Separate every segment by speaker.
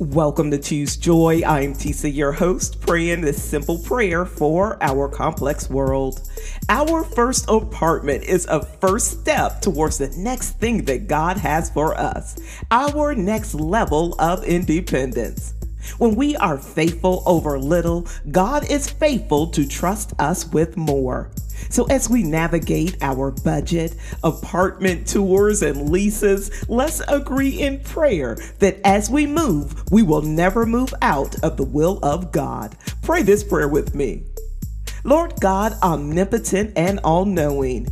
Speaker 1: Welcome to Choose Joy. I'm Tisa, your host, praying this simple prayer for our complex world. Our first apartment is a first step towards the next thing that God has for us, our next level of independence. When we are faithful over little, God is faithful to trust us with more. So, as we navigate our budget, apartment tours, and leases, let's agree in prayer that as we move, we will never move out of the will of God. Pray this prayer with me. Lord God, omnipotent and all knowing,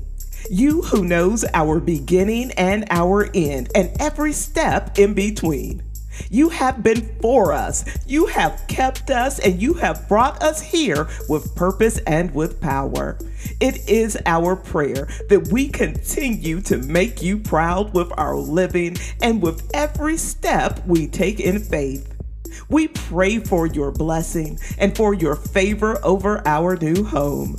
Speaker 1: you who knows our beginning and our end and every step in between. You have been for us. You have kept us and you have brought us here with purpose and with power. It is our prayer that we continue to make you proud with our living and with every step we take in faith. We pray for your blessing and for your favor over our new home.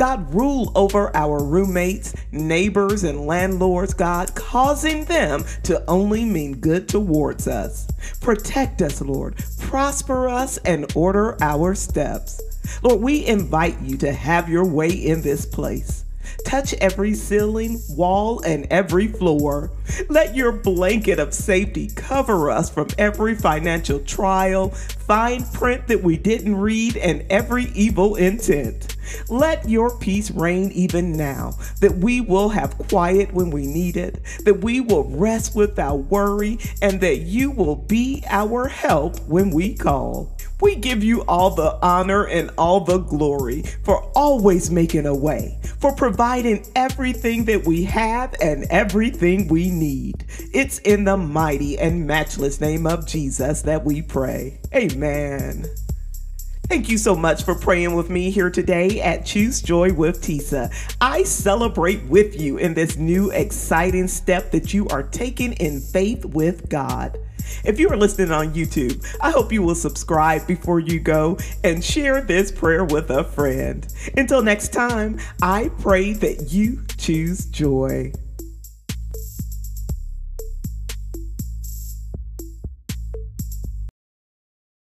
Speaker 1: God, rule over our roommates, neighbors, and landlords, God, causing them to only mean good towards us. Protect us, Lord. Prosper us and order our steps. Lord, we invite you to have your way in this place. Touch every ceiling, wall, and every floor. Let your blanket of safety cover us from every financial trial, fine print that we didn't read, and every evil intent. Let your peace reign even now, that we will have quiet when we need it, that we will rest without worry, and that you will be our help when we call. We give you all the honor and all the glory for always making a way, for providing everything that we have and everything we need. It's in the mighty and matchless name of Jesus that we pray. Amen. Thank you so much for praying with me here today at Choose Joy with Tisa. I celebrate with you in this new exciting step that you are taking in faith with God. If you are listening on YouTube, I hope you will subscribe before you go and share this prayer with a friend. Until next time, I pray that you choose joy.